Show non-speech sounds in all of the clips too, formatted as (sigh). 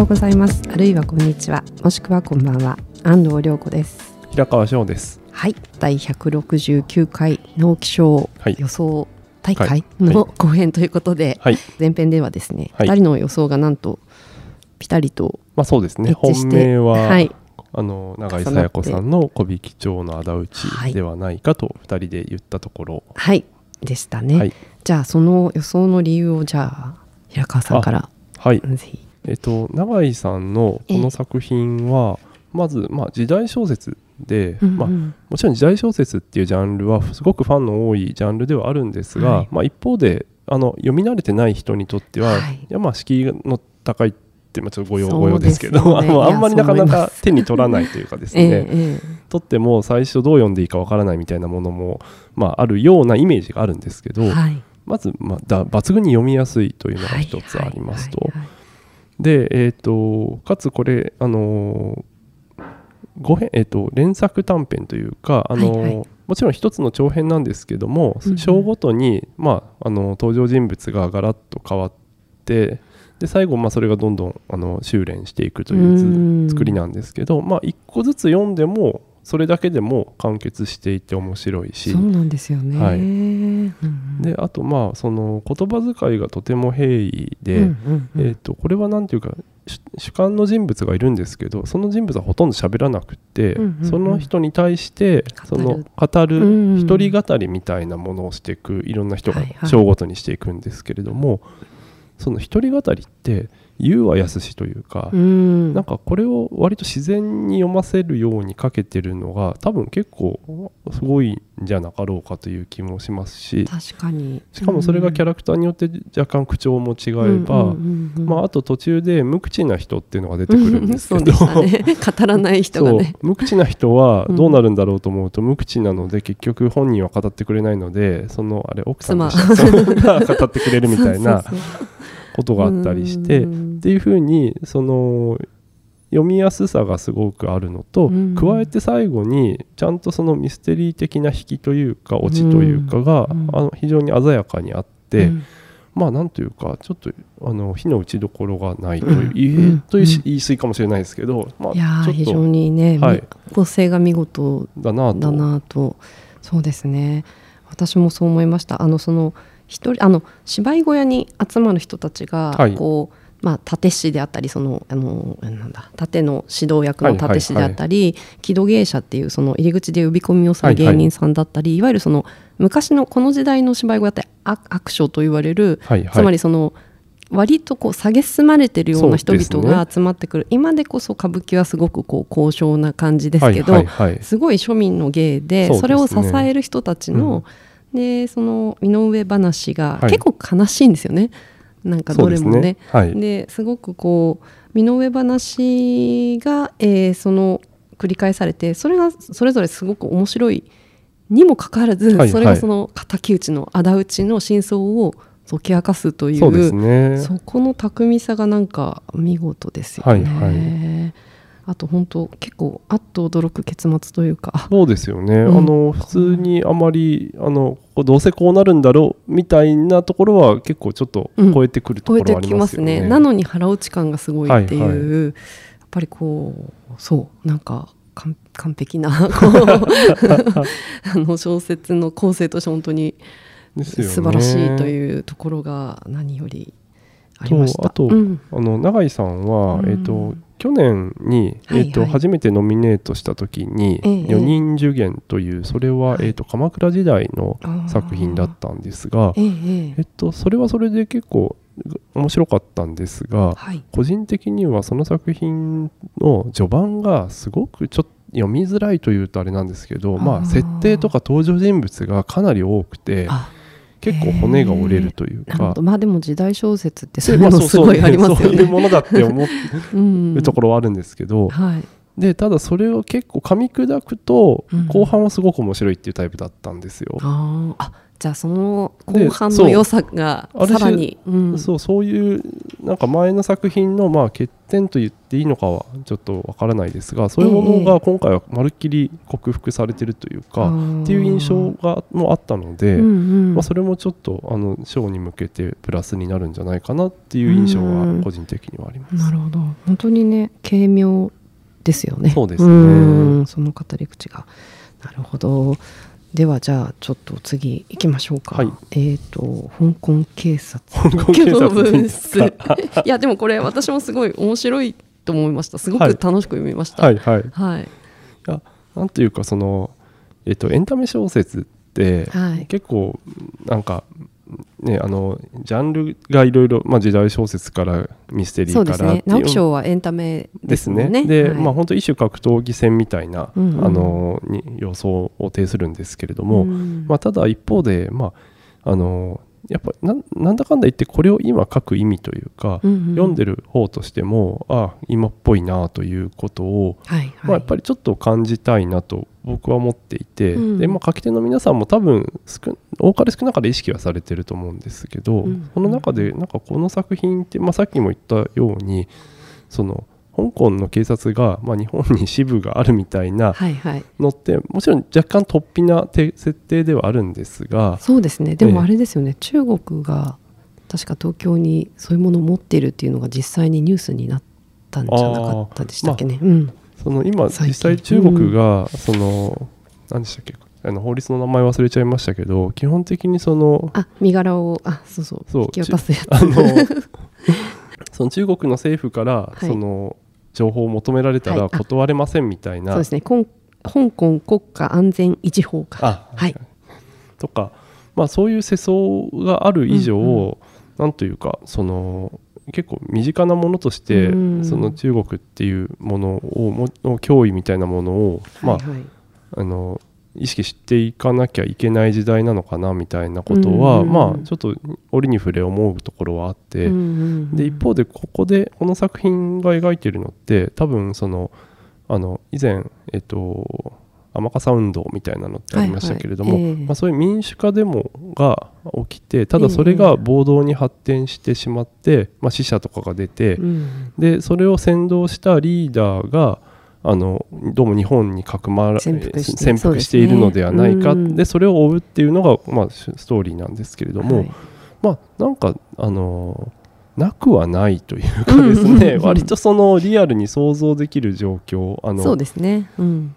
ようございます。あるいはこんにちは。もしくはこんばんは。安藤涼子です。平川翔です。はい。第169回脳気象はい。予想大会はい。の後編ということで、はい。前編ではですね、はい。2人の予想がなんとピタリとまあそうですね。本命は、はい、あの永井紗耶子さんの小引町の仇討はい。ちではないかと二人で言ったところ、はい、でしたね、はい。じゃあその予想の理由をじゃあ平川さんからはい。ぜひえっと永井さんのこの作品はまずまあ時代小説で、うんうん。まあもちろん時代小説っていうジャンルはすごくファンの多いジャンルではあるんですが、はい。まあ一方であの読み慣れてない人にとっては、はい。い、やまあ敷居の高いってまあちょっとご用ご用ですけど、ねあんまりなかないか手に取らないというかですえね、ええ。とっても最初どう読んでいいかわからないみたいなものも、まあ、あるようなイメージがあるんですけど、えはい。まず、まあ、だ抜群に読みやすいというのが一つありますと。はい。はい。はいで、えー、とかつこれ、あのー語編えー、と連作短編というか、あのーはいはい。もちろん一つの長編なんですけども、うんうん。章ごとに、まあ、あの登場人物がガラッと変わってで最後、まあ、それがどんどんあの修練していくという作りなんですけど、まあ、一個ずつ読んでもそれだけでも完結していて面白いし。そうなんですよね、はい。うんうん。であとまあその言葉遣いがとても平易で、うんうんうん。えー、とこれは何ていうか主主観の人物がいるんですけどその人物はほとんど喋らなくって、うんうんうん。その人に対してその語るうん一人語りみたいなものをしていくいろんな人がはいはい。章ごとにしていくんですけれども、その一人語りって言うはやすしというか、うん。なんかこれを割と自然に読ませるようにかけてるのが多分結構すごいんじゃなかろうかという気もしますし確かに。しかもそれがキャラクターによって若干口調も違えば、まあ、あと途中で無口な人っていうのが出てくるんですけど、(laughs) そうでしたね。語らない人がそう。ね無口な人はどうなるんだろうと思うと、無口なので結局本人は語ってくれないのでそのあれ奥さんが語ってくれるみたいな (laughs) そうそうことがあったりしてうん。っていうふうにその読みやすさがすごくあるのと、うん。加えて最後にちゃんとそのミステリー的な引きというかオチというかが、うん。あの非常に鮮やかにあって、うん。まあなんというかちょっとあの火の打ちどころがないという、うというし言い過ぎかもしれないですけど、まいやあ、ちょー非常にね、はい。構成が見事だなと。だなと。そうですね。私もそう思いました。あのその一人あの芝居小屋に集まる人たちがはい。こう、まあ、盾師であったりそのあのなんだ盾の指導役の盾師であったり、木戸芸者っていうその入り口で呼び込みをする芸人さんだったり、いわゆるその昔のこの時代の芝居小屋って悪悪所と言われる、はいはい。つまりその割とこう蔑まれてるような人々が集まってくる、今でこそ歌舞伎はすごくこう高尚な感じですけど、はいはいはい。すごい庶民の芸でそれを支える人たちの、でその身の上話がはい。結構悲しいんですよね、なんかどれもね。ね。はい。ですごくこう身の上話が、えーその繰り返されてそれがそれぞれすごく面白いにもかかわらず、はいそれがその敵討ちの仇討ちの真相を解き明かすというそうですね。そこの巧みさがなんか見事ですよね。はいはあと本当結構あっと驚く結末というかそうですよね、うんあの普通にあまりあのどうせこうなるんだろうみたいなところは結構ちょっと超えてくるところはありまよね。ますすね。なのに腹落ち感がすごいっていう、はいやっぱりこうそうなんか完完璧な (laughs) あの小説の構成として本当に素晴らしいというところが何より。とあとうんあの永井さんは、うん。えー、と去年に、はいはい。えーと初めてノミネートした時に「ええ。女人受験」というそれは、はい。えー、と鎌倉時代の作品だったんですが、ええええ。えっと、それはそれで結構面白かったんですがはい。個人的にはその作品の序盤がすごくちょっと読みづらいというとあれなんですけどまあ設定とか登場人物がかなり多くてあ結構骨が折れるというか。まあでも時代小説ってそういうのすごいありますよそういうね。ものだって思うんうところはあるんですけど、はい。でただそれを結構噛み砕くと、うん後半はすごく面白いっていうタイプだったんですよ。あーあじゃあそので後半の良さがさらに、うん。そうそういうなんか前の作品のまあ欠点と言っていいのかはちょっとわからないですがそういうものが今回はまるっきり克服されてるというか、っていう印象がもあったので、うんうん。まあ、それもちょっとあのショーに向けてプラスになるんじゃないかなっていう印象は個人的にはあります。なるほど。本当にね軽妙ですよね。そうですね。うん。その語り口が。なるほどではじゃあちょっと次行きましょうか、はい。えっ、と香港警察。香港警 (laughs) いやでもこれ私もすごい面白いと思いました。すごくはい。楽しく読みました。はいはい、いはい。やなんというかその、えっと、エンタメ小説って、はい。結構なんかねあのジャンルがいろいろ、まあ、時代小説からミステリそうですね。ーから直木賞はエンタメでですね。ねで、はい。まあ本当一種格闘技戦みたいな、うんうん。あのに予想を呈するんですけれども、うん。まあ、ただ一方で、まあ、あのやっぱなんなんだかんだ言ってこれを今書く意味というか、うんうん。読んでる方としてもあ今っぽいなということを、はいはい。まあ、やっぱりちょっと感じたいなと僕は思っていて、うん。でまあ、書き手の皆さんも多分少多かれ少なかれ意識はされてると思うんですけど、うん。その中でなんかこの作品って、まあ、さっきも言ったようにその香港の警察が、まあ、日本に支部があるみたいなはいはい。のってもちろん若干突飛なて設定ではあるんですがそうですね。でええ。もあれですよね、中国が確か東京にそういうものを持っているっていうのが実際にニュースになったんじゃなかったでしたっけね、うん。その今実際中国がその、何でしたっけ？あの法律の名前忘れちゃいましたけど基本的にそのあ身柄をあそうそうそう引き渡すやつ。あの (laughs) その中国の政府からはい。その情報を求められたら断れませんみたいな、そうですね。香港国家安全維持法か。あはい。とか、まあ、そういう世相がある以上、うん。なんというかその結構身近なものとして、うん。その中国っていうものをもの脅威みたいなものを、まあはいはい。あの意識していかなきゃいけない時代なのかなみたいなことは、うんまあちょっと折に触れ思うところはあって、で一方でここでこの作品が描いているのって多分そのあの以前えっと雨傘運動みたいなのってありましたけれども、はいはいええ。まあ、そういう民主化デモが起きてただそれが暴動に発展してしまって、まあ、死者とかが出て、うん。でそれを先導したリーダーがあのどうも日本にかくまら潜伏して潜伏しているのではないか。そうですね。うん。でそれを追うっていうのが、まあ、ストーリーなんですけれども、はい。まあなんかあのなくはないというかですね、割とそのリアルに想像できる状況あのそうですね。うん。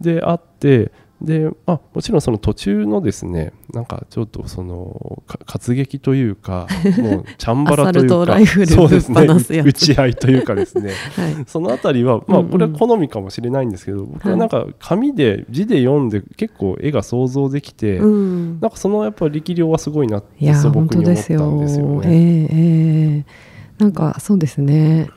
であってで、まあ、もちろんその途中のですねなんかちょっとそのか活劇というか (laughs) もうチャンバラというかそうですね打ち合いというかですね。(laughs) はい。そのあたりは、まあ、うんうん。これは好みかもしれないんですけど、僕はなんか紙で字で読んで結構絵が想像できて、うん。なんかそのやっぱ力量はすごいなって素朴に思ったですよ。んですよえね。なんかそうですね。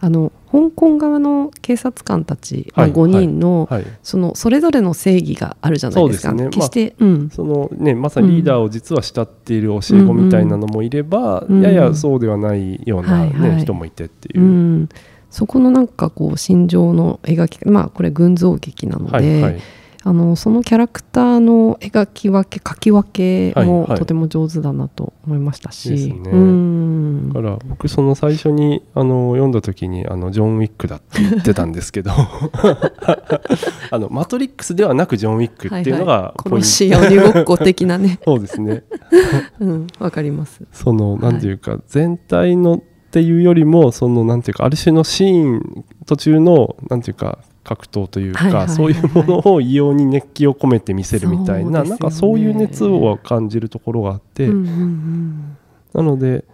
あの香港側の警察官たち、まあはい5人の、はい。そのそれぞれの正義があるじゃないですか。ね。決して、うん。そのね、まさにリーダーを実は慕っている教え子みたいなのもいれば、うんうん。ややそうではないような、ねはいはい。人もいてっていう。う、ん、そこのなんかこう心情の描きまあこれ群像劇なので、はいはいあのそのキャラクターの描き分け書き分けもはいはいとても上手だなと思いましたし、ですね。うん。だから僕その最初にあの読んだ時にあのジョン・ウィックだって言ってたんですけど。(laughs) あのマトリックスではなくジョン・ウィックっていうのがポイント、殺し屋鬼ごっこ的なね。(laughs) そうですね。(laughs) うんわかります。そのなんていうか、全体のっていうよりもそのなんていうかある種のシーン途中のなんていうか格闘というか、そういうものを異様に熱気を込めて見せるみたいな、ね。なんかそういう熱を感じるところがあって、うんうんうん。なので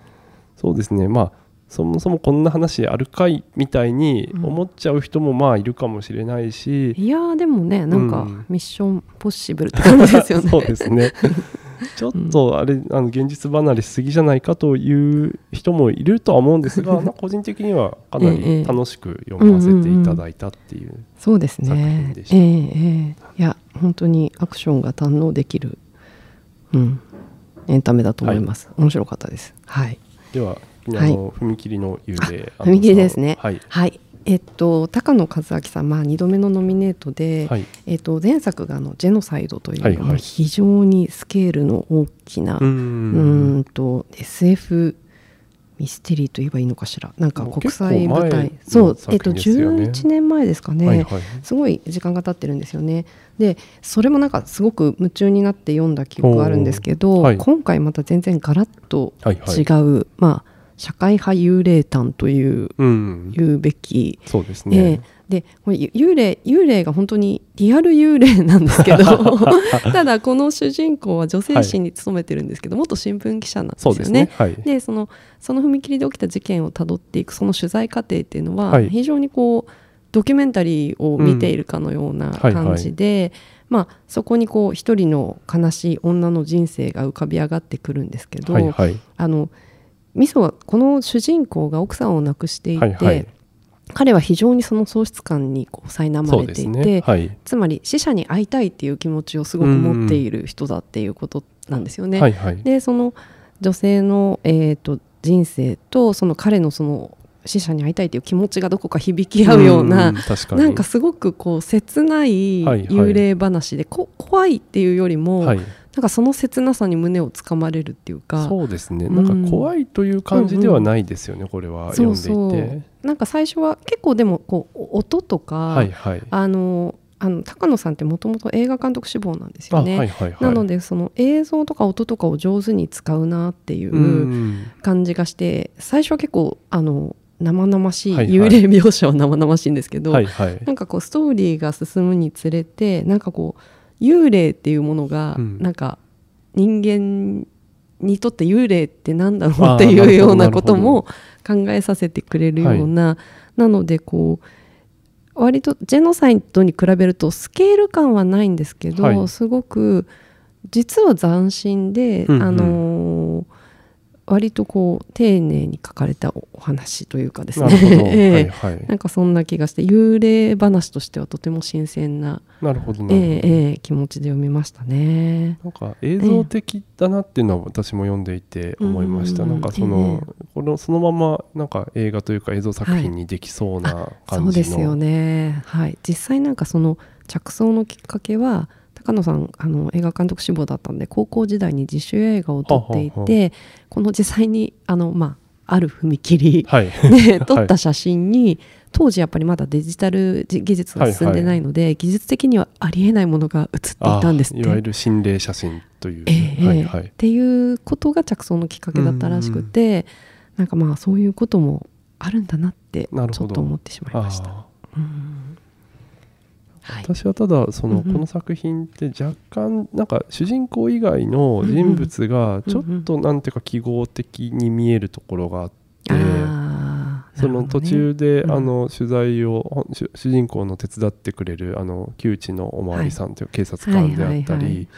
そうですね。まあそもそもこんな話あるかいみたいに思っちゃう人もまあいるかもしれないし、いやーでもねなんかうん。ミッションポッシブルって感じですよね。(laughs) そうですねちょっとあれあの現実離れしすぎじゃないかという人もいるとは思うんですがなんか個人的にはかなええり楽しく読ませていただいたっていう。そうです作品ねで。したええええいや本当にアクションが堪能できる、うん、エンタメだと思います。面白かったです。はい。ではあはいの踏切の幽霊踏切ですね。はいはい。えっと、高野和明さん、まあ、2度目のノミネートで、はい、えっと、前作があの「ジェノサイド」という、はいはい、非常にスケールの大きなうん。と SF ミステリーと言えばいいのかしら。なんか国際舞台。そう、えっと、11年前ですかね、はいはい、すごい時間が経ってるんですよね。でそれもなんかすごく夢中になって読んだ記憶があるんですけど、はい、今回また全然ガラッと違う、はい。はい、まあ社会派幽霊譚という、うん、言うべき。そうですね、えー、でこれ幽霊幽霊が本当にリアル幽霊なんですけど (laughs) ただこの主人公は女性誌に勤めてるんですけど、はい、元新聞記者なんですよね。で、ね。はい、そのその踏切で起きた事件をたどっていくその取材過程っていうのは、非常にこうドキュメンタリーを見ているかのような感じで。うん。はいはい。まあ、そこにこう一人の悲しい女の人生が浮かび上がってくるんですけど、はいはい、あのミソはこの主人公が奥さんを亡くしていて、はいはい、彼は非常にその喪失感にこう苛まれていて、ね。はい、つまり死者に会いたいっていう気持ちをすごく持っている人だっていうことなんですよね。はいはい、でその女性の、えーと、人生とその彼のその死者に会いたいという気持ちがどこか響き合うような、うん、なんかすごくこう切ない幽霊話で、はいはい、怖いっていうよりも、はい、なんかその切なさに胸をつかまれるっていうか。そうですね。なんか怖いという感じではないですよね、うん。うん、これは。読んでいて。そうそう。なんか最初は結構でもこう音とか、はいはい、あのあの高野さんってもともと映画監督志望なんですよね、はいはいはい、なのでその映像とか音とかを上手に使うなっていう感じがして最初は結構あの生々しい、幽霊描写は生々しいんですけど、はいはい、なんかこうストーリーが進むにつれてなんかこう幽霊っていうものが、なんか人間にとって幽霊ってなんだろうっていうようなことも考えさせてくれるような、はい、なのでこう割とジェノサイドに比べるとスケール感はないんですけど、はい、すごく実は斬新で、うんうん、あのー割とこう丁寧に書かれたお話というかですね。えー (laughs) はいはい、なんかそんな気がして幽霊話としてはとても新鮮ななるほどえー、えー、気持ちで読みましたね。なんか映像的だなっていうのは私も読んでいて思いました、えー、なんかその、えー、このそのままなんか映画というか映像作品にできそうな感じの、はい、そうですよね。はい。実際なんかその着想のきっかけは高野さんあの映画監督志望だったんで高校時代に自主映画を撮っていてこの実際にあの、まあ、ある踏切で (laughs) 撮った写真に、はい、当時やっぱりまだデジタル技術が進んでないので、はい。はい、技術的にはありえないものが写っていたんですいわゆる心霊写真という、えーはいはい、っていうことが着想のきっかけだったらしくてなんかまあそういうこともあるんだなってちょっと思ってしまいました。うん私はただそのこの作品って若干なんか主人公以外の人物がちょっとなんていうか記号的に見えるところがあって、その途中であの取材を主人公の手伝ってくれるあの旧知のおまわりさんという警察官であったり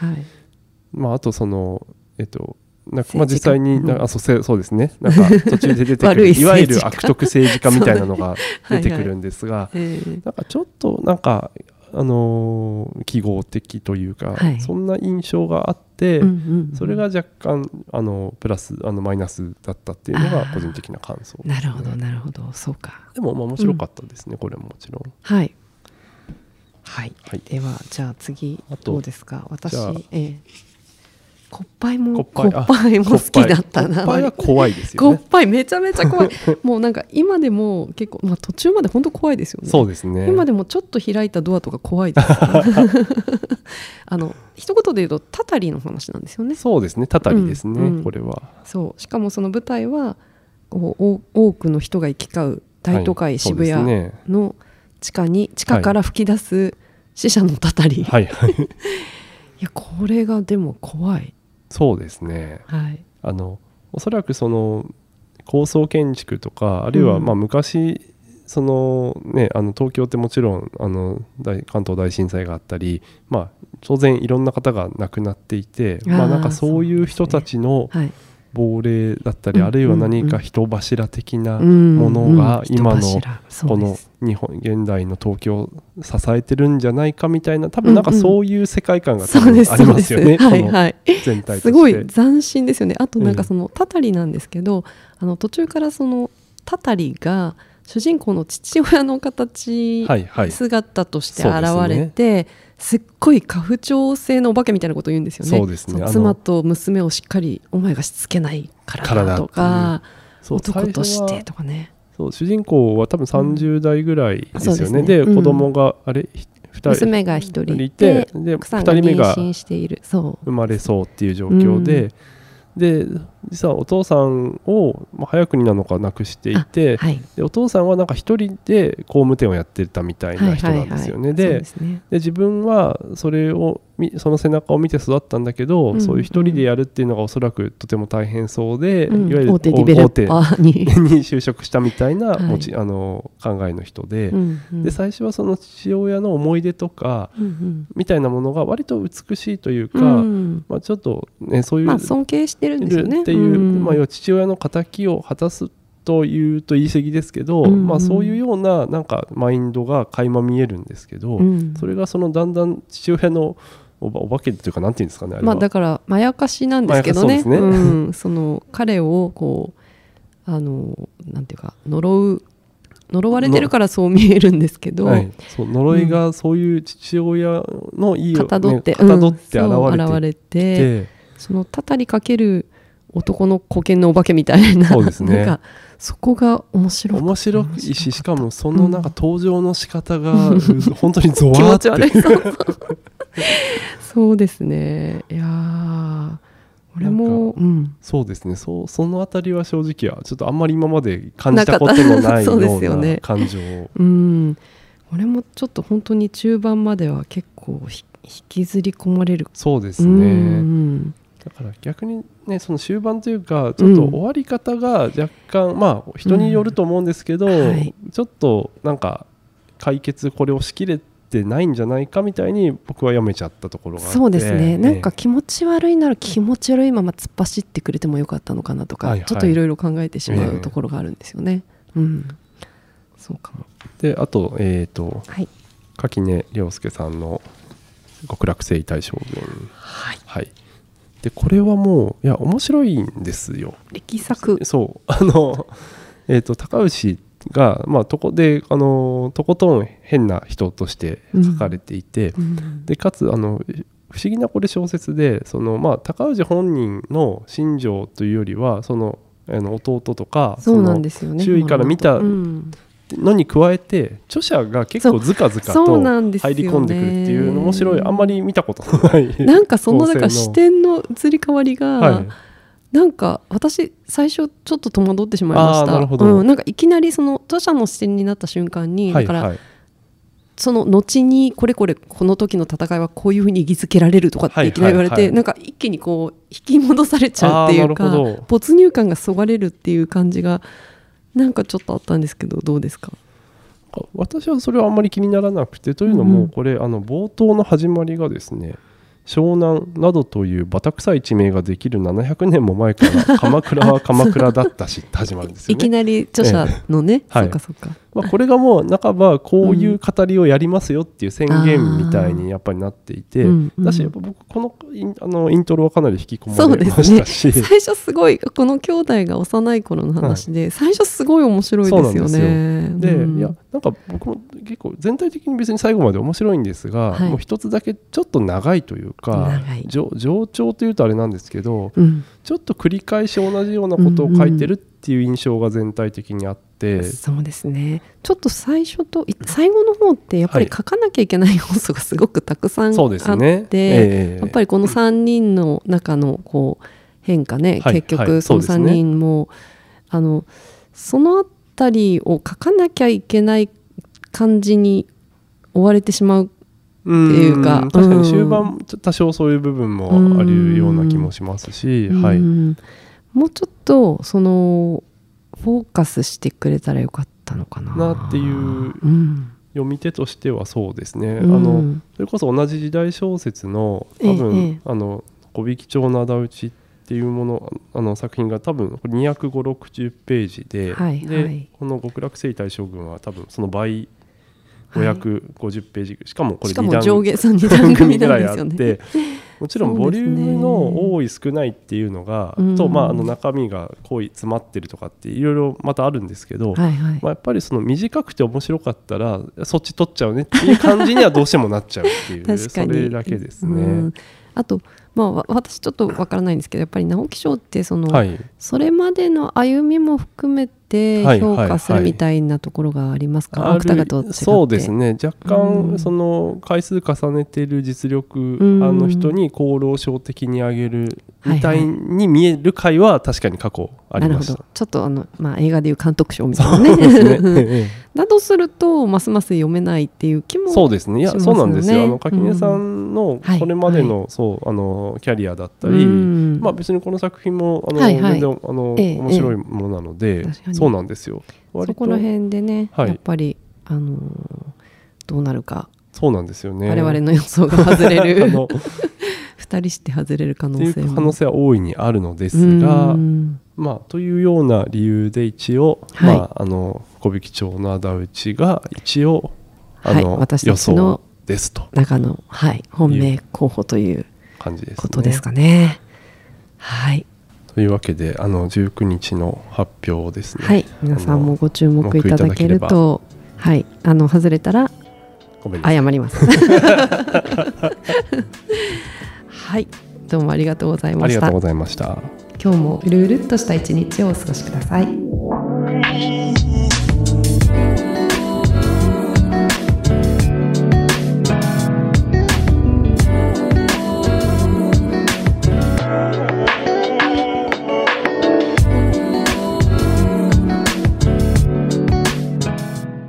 まああとそのえっとなんかまあ実際に、あそうそうですね。なんか (laughs) 途中で出てくるいわゆる悪徳政治家みたいなのが出てくるんですが (laughs) なんかちょっとなんかあのー、記号的というか、はい、そんな印象があって、うんうんうん、それが若干あのプラスあのマイナスだったっていうのが個人的な感想、ね、なるほどなるほど。そうか。でもまあ面白かったですね、うん、これももちろん。はい、はい、はい、ではじゃあ次どうですか？私ええコッパイもコッパイも好きだったな。コッパイは怖いですよね。コッパイめちゃめちゃ怖い。(laughs) もうなんか今でも結構まあ途中まで本当怖いですよね。そうですね。今でもちょっと開いたドアとか怖いです。(laughs) あの一言で言うとタタリの話なんですよね。そうですね。タタリですね。うんうん、これは。そうしかもその舞台はお多くの人が行き交う大都会渋谷の地下に、地下から吹き出す死者のたたり。はいはい。(laughs) いやこれがでも怖い。そうですね、はい、あのおそらくその高層建築とかあるいはまあ昔、そのね、あの東京ってもちろんあの大関東大震災があったり、まあ、当然いろんな方が亡くなっていてまあ、なんかそういう人たちの、はい、亡霊だったり、あるいは何か人柱的なものが今のこの日本現代の東京を支えてるんじゃないかみたいな多分なんかそういう世界観がありますよね、はいはい、全体すごい斬新ですよね。あとなんかそのたたりなんですけど、あの途中からそのたたりが主人公の父親の形、はいはい。姿として現れて、すっごい家父長制のお化けみたいなことを言うんですよね。そうですね。妻と娘をしっかりお前がしつけないからだとか男としてとかね。そう主人公は多分30代ぐらいですよね、そうですね。でうん。子供があれ娘が一人いいててで奥さんが2人目妊が娠している。そう。生まれそうっていう状況で、で実はお父さんを、まあ、早くになのか亡くしていて、はい。でお父さんはなんか一人で工務店をやってたみたいな人なんですよね。で自分はそれをみその背中を見て育ったんだけど、うんそういう一人でやるっていうのがおそらくとても大変そうで、うん。いわゆる大手に。就職したみたいな (laughs) はい。持ち、あの考えの人で,、うんうん。で最初はその父親の思い出とかうんみたいなものが割と美しいというか、うん。うんまあ、ちょっと、ね、そういう、まあ尊敬してるんですよね。いう、ん。まあ、父親の敵を果たすというと言い過ぎですけど、うんうん。まあ、そういうようななんかマインドが垣間見えるんですけど、うん。それがそのだんだん父親のおばお化けというかなんていうんですかねあれは、まあだからまやかしなんですけどね。ね。うん。その彼をこうあのなんていうか呪う呪われてるからそう見えるんですけど、はい、そう呪いがそういう父親のいい、かたどって、ねかたどって現れて現れてて、そのたたりかける男の古剣のお化けみたいな。そうですね。なんかそこが面白面白いししかもそのなんかうん登場の仕方が (laughs) 本当にゾワーってち悪い。そうですね。いやー。俺もうん。そうですね。そうそのあたりは正直はちょっとあんまり今まで感じたことのないような (laughs) 感情うん。俺もちょっと本当に中盤までは結構ひ引きずり込まれる。そうですうねんだから逆にねその終盤というかちょっと終わり方が若干、まあ人によると思うんですけど、うん。はい。ちょっとなんか解決これをしきれてないんじゃないかみたいに僕は読めちゃったところがあって。そうですね。なんかえ気持ち悪いなら気持ち悪いまま突っ走ってくれてもよかったのかなとか、はいはい。ちょっといろいろ考えてしまええうところがあるんですよね。うん、そうかも。えであとえっ、とはい。垣根涼介さんの「極楽征夷大将軍。はい。」はいでこれはもういや面白いんですよ。力作。そう。(laughs) あのえっ、と高牛がまあとこであのとことん変な人として書かれていて、うん。でかつあの不思議なこれ小説でその、まあ、高氏本人の心情というよりはそのあの弟とかそうなんそですよね。周囲から見たうんののに加えて著者が結構ずかずかと入り込んでくるっていう面白い。あんまり見たことのない。なんかそのだから構成の視点の移り変わりが、はい。なんか私最初ちょっと戸惑ってしまいました。なるほど。うん、なんかいきなりその著者の視点になった瞬間に、だからはい。はいその後にこれこれこの時の戦いはこういうふうに意義づけられるとかっていきなり言われて、はいはい。はいなんか一気にこう引き戻されちゃうっていうか没入感がそがれるっていう感じがなんかちょっとあったんですけどどうですか？私はそれはあんまり気にならなくて。というのも、うんこれあの冒頭の始まりがですね湘南などというバタ臭い地名ができる700年も前から鎌倉は鎌倉だったしって始まるんですよね。(laughs) いきなり著者のね、ええ。そうかそうか、まあ、これがもう半ばこういう語りをやりますよっていう宣言みたいにやっぱりなっていて、うんうん。だしやっぱ僕このインあのイントロはかなり引き込まれますしたし、最初すごいこの兄弟が幼い頃の話で、最初すごい面白いですよね。で、うん。いやなんか僕も結構全体的に別に最後まで面白いんですが、はい。もう一つだけちょっと長いというか長い。上上調というとあれなんですけどうん。ちょっと繰り返し同じようなことを書いてるっていう印象が全体的にあって、そうですね。ちょっと最初とい最後の方ってやっぱりはい。書かなきゃいけない要素がすごくたくさんあって、やっぱりこの3人の中のこう変化ね、はい結局はい。その3そうですね。人も、あのそのあたりを書かなきゃいけない感じに追われてしまううんっていうか。確かうん。に終盤多少そういう部分もあるような気もしますし、はい、うん。もうちょっとそのフォーカスしてくれたらよかったのかな。なっていううん読み手としてはそうですね、うん。あのそれこそ同じ時代小説の多分、ええ。あの小引町の仇討ちっていうものあの作品が多分25060ページで,、はいではい。この極楽征夷大将軍は多分その倍はい。550ページ、しかもこれしか2段も上下さん2段組。ぐらいあってもちろんボリュームの多い少ないっていうのが、うん。と、まあ、あの中身が濃い詰まってるとかっていろいろまたあるんですけど、はいはい。まあ、やっぱりその短くて面白かったらそっち取っちゃうねっていう感じにはどうしてもなっちゃうっていう (laughs) それだけですね。うん。あと、まあ、わ私ちょっとわからないんですけどやっぱり直木賞ってその、はい、それまでの歩みも含めてはい評価するはいみたいなところがありますか、ある芥川と違って。そうですね。若うん。干その回数重ねてる実力ん。あの人に厚労省的に上げるはいはいみたい。に見える回は確かに過去ありましたなるほど。ちょっとあの、まあ、映画でいう監督賞みたいなね。ね。(laughs) ええ。だとするとますます読めないっていう気もそうですね。いやそうなんですよ。あの垣根さんのはい。これまでのそうあのキャリアだったりうん。まあ別にこの作品もあのはいはい。全然あのええ面白いものなので確かに。そうなんですよ。そ割ことら辺でね、はい。やっぱり、あのーどうなるか、そうなんですよね。我々の予想が外れ (laughs) あるの二人して外れる可能性も。う可能性は大いにあるのですがうん。まあ、というような理由で一応、はい。まあ、あの小引町の仇討ちが一応あはい。の、私予たちの想ですと。中の、はい、本命候補という感じですね。ことですかね。はい、というわけであの19日の発表ですね。はい、皆さんもご注目いただけると、はい、あの外れたら謝ります。(laughs) はい、どうもありがとうございましたありがとう。ございました。今日もゆるゆるっとした一日をお過ごしください。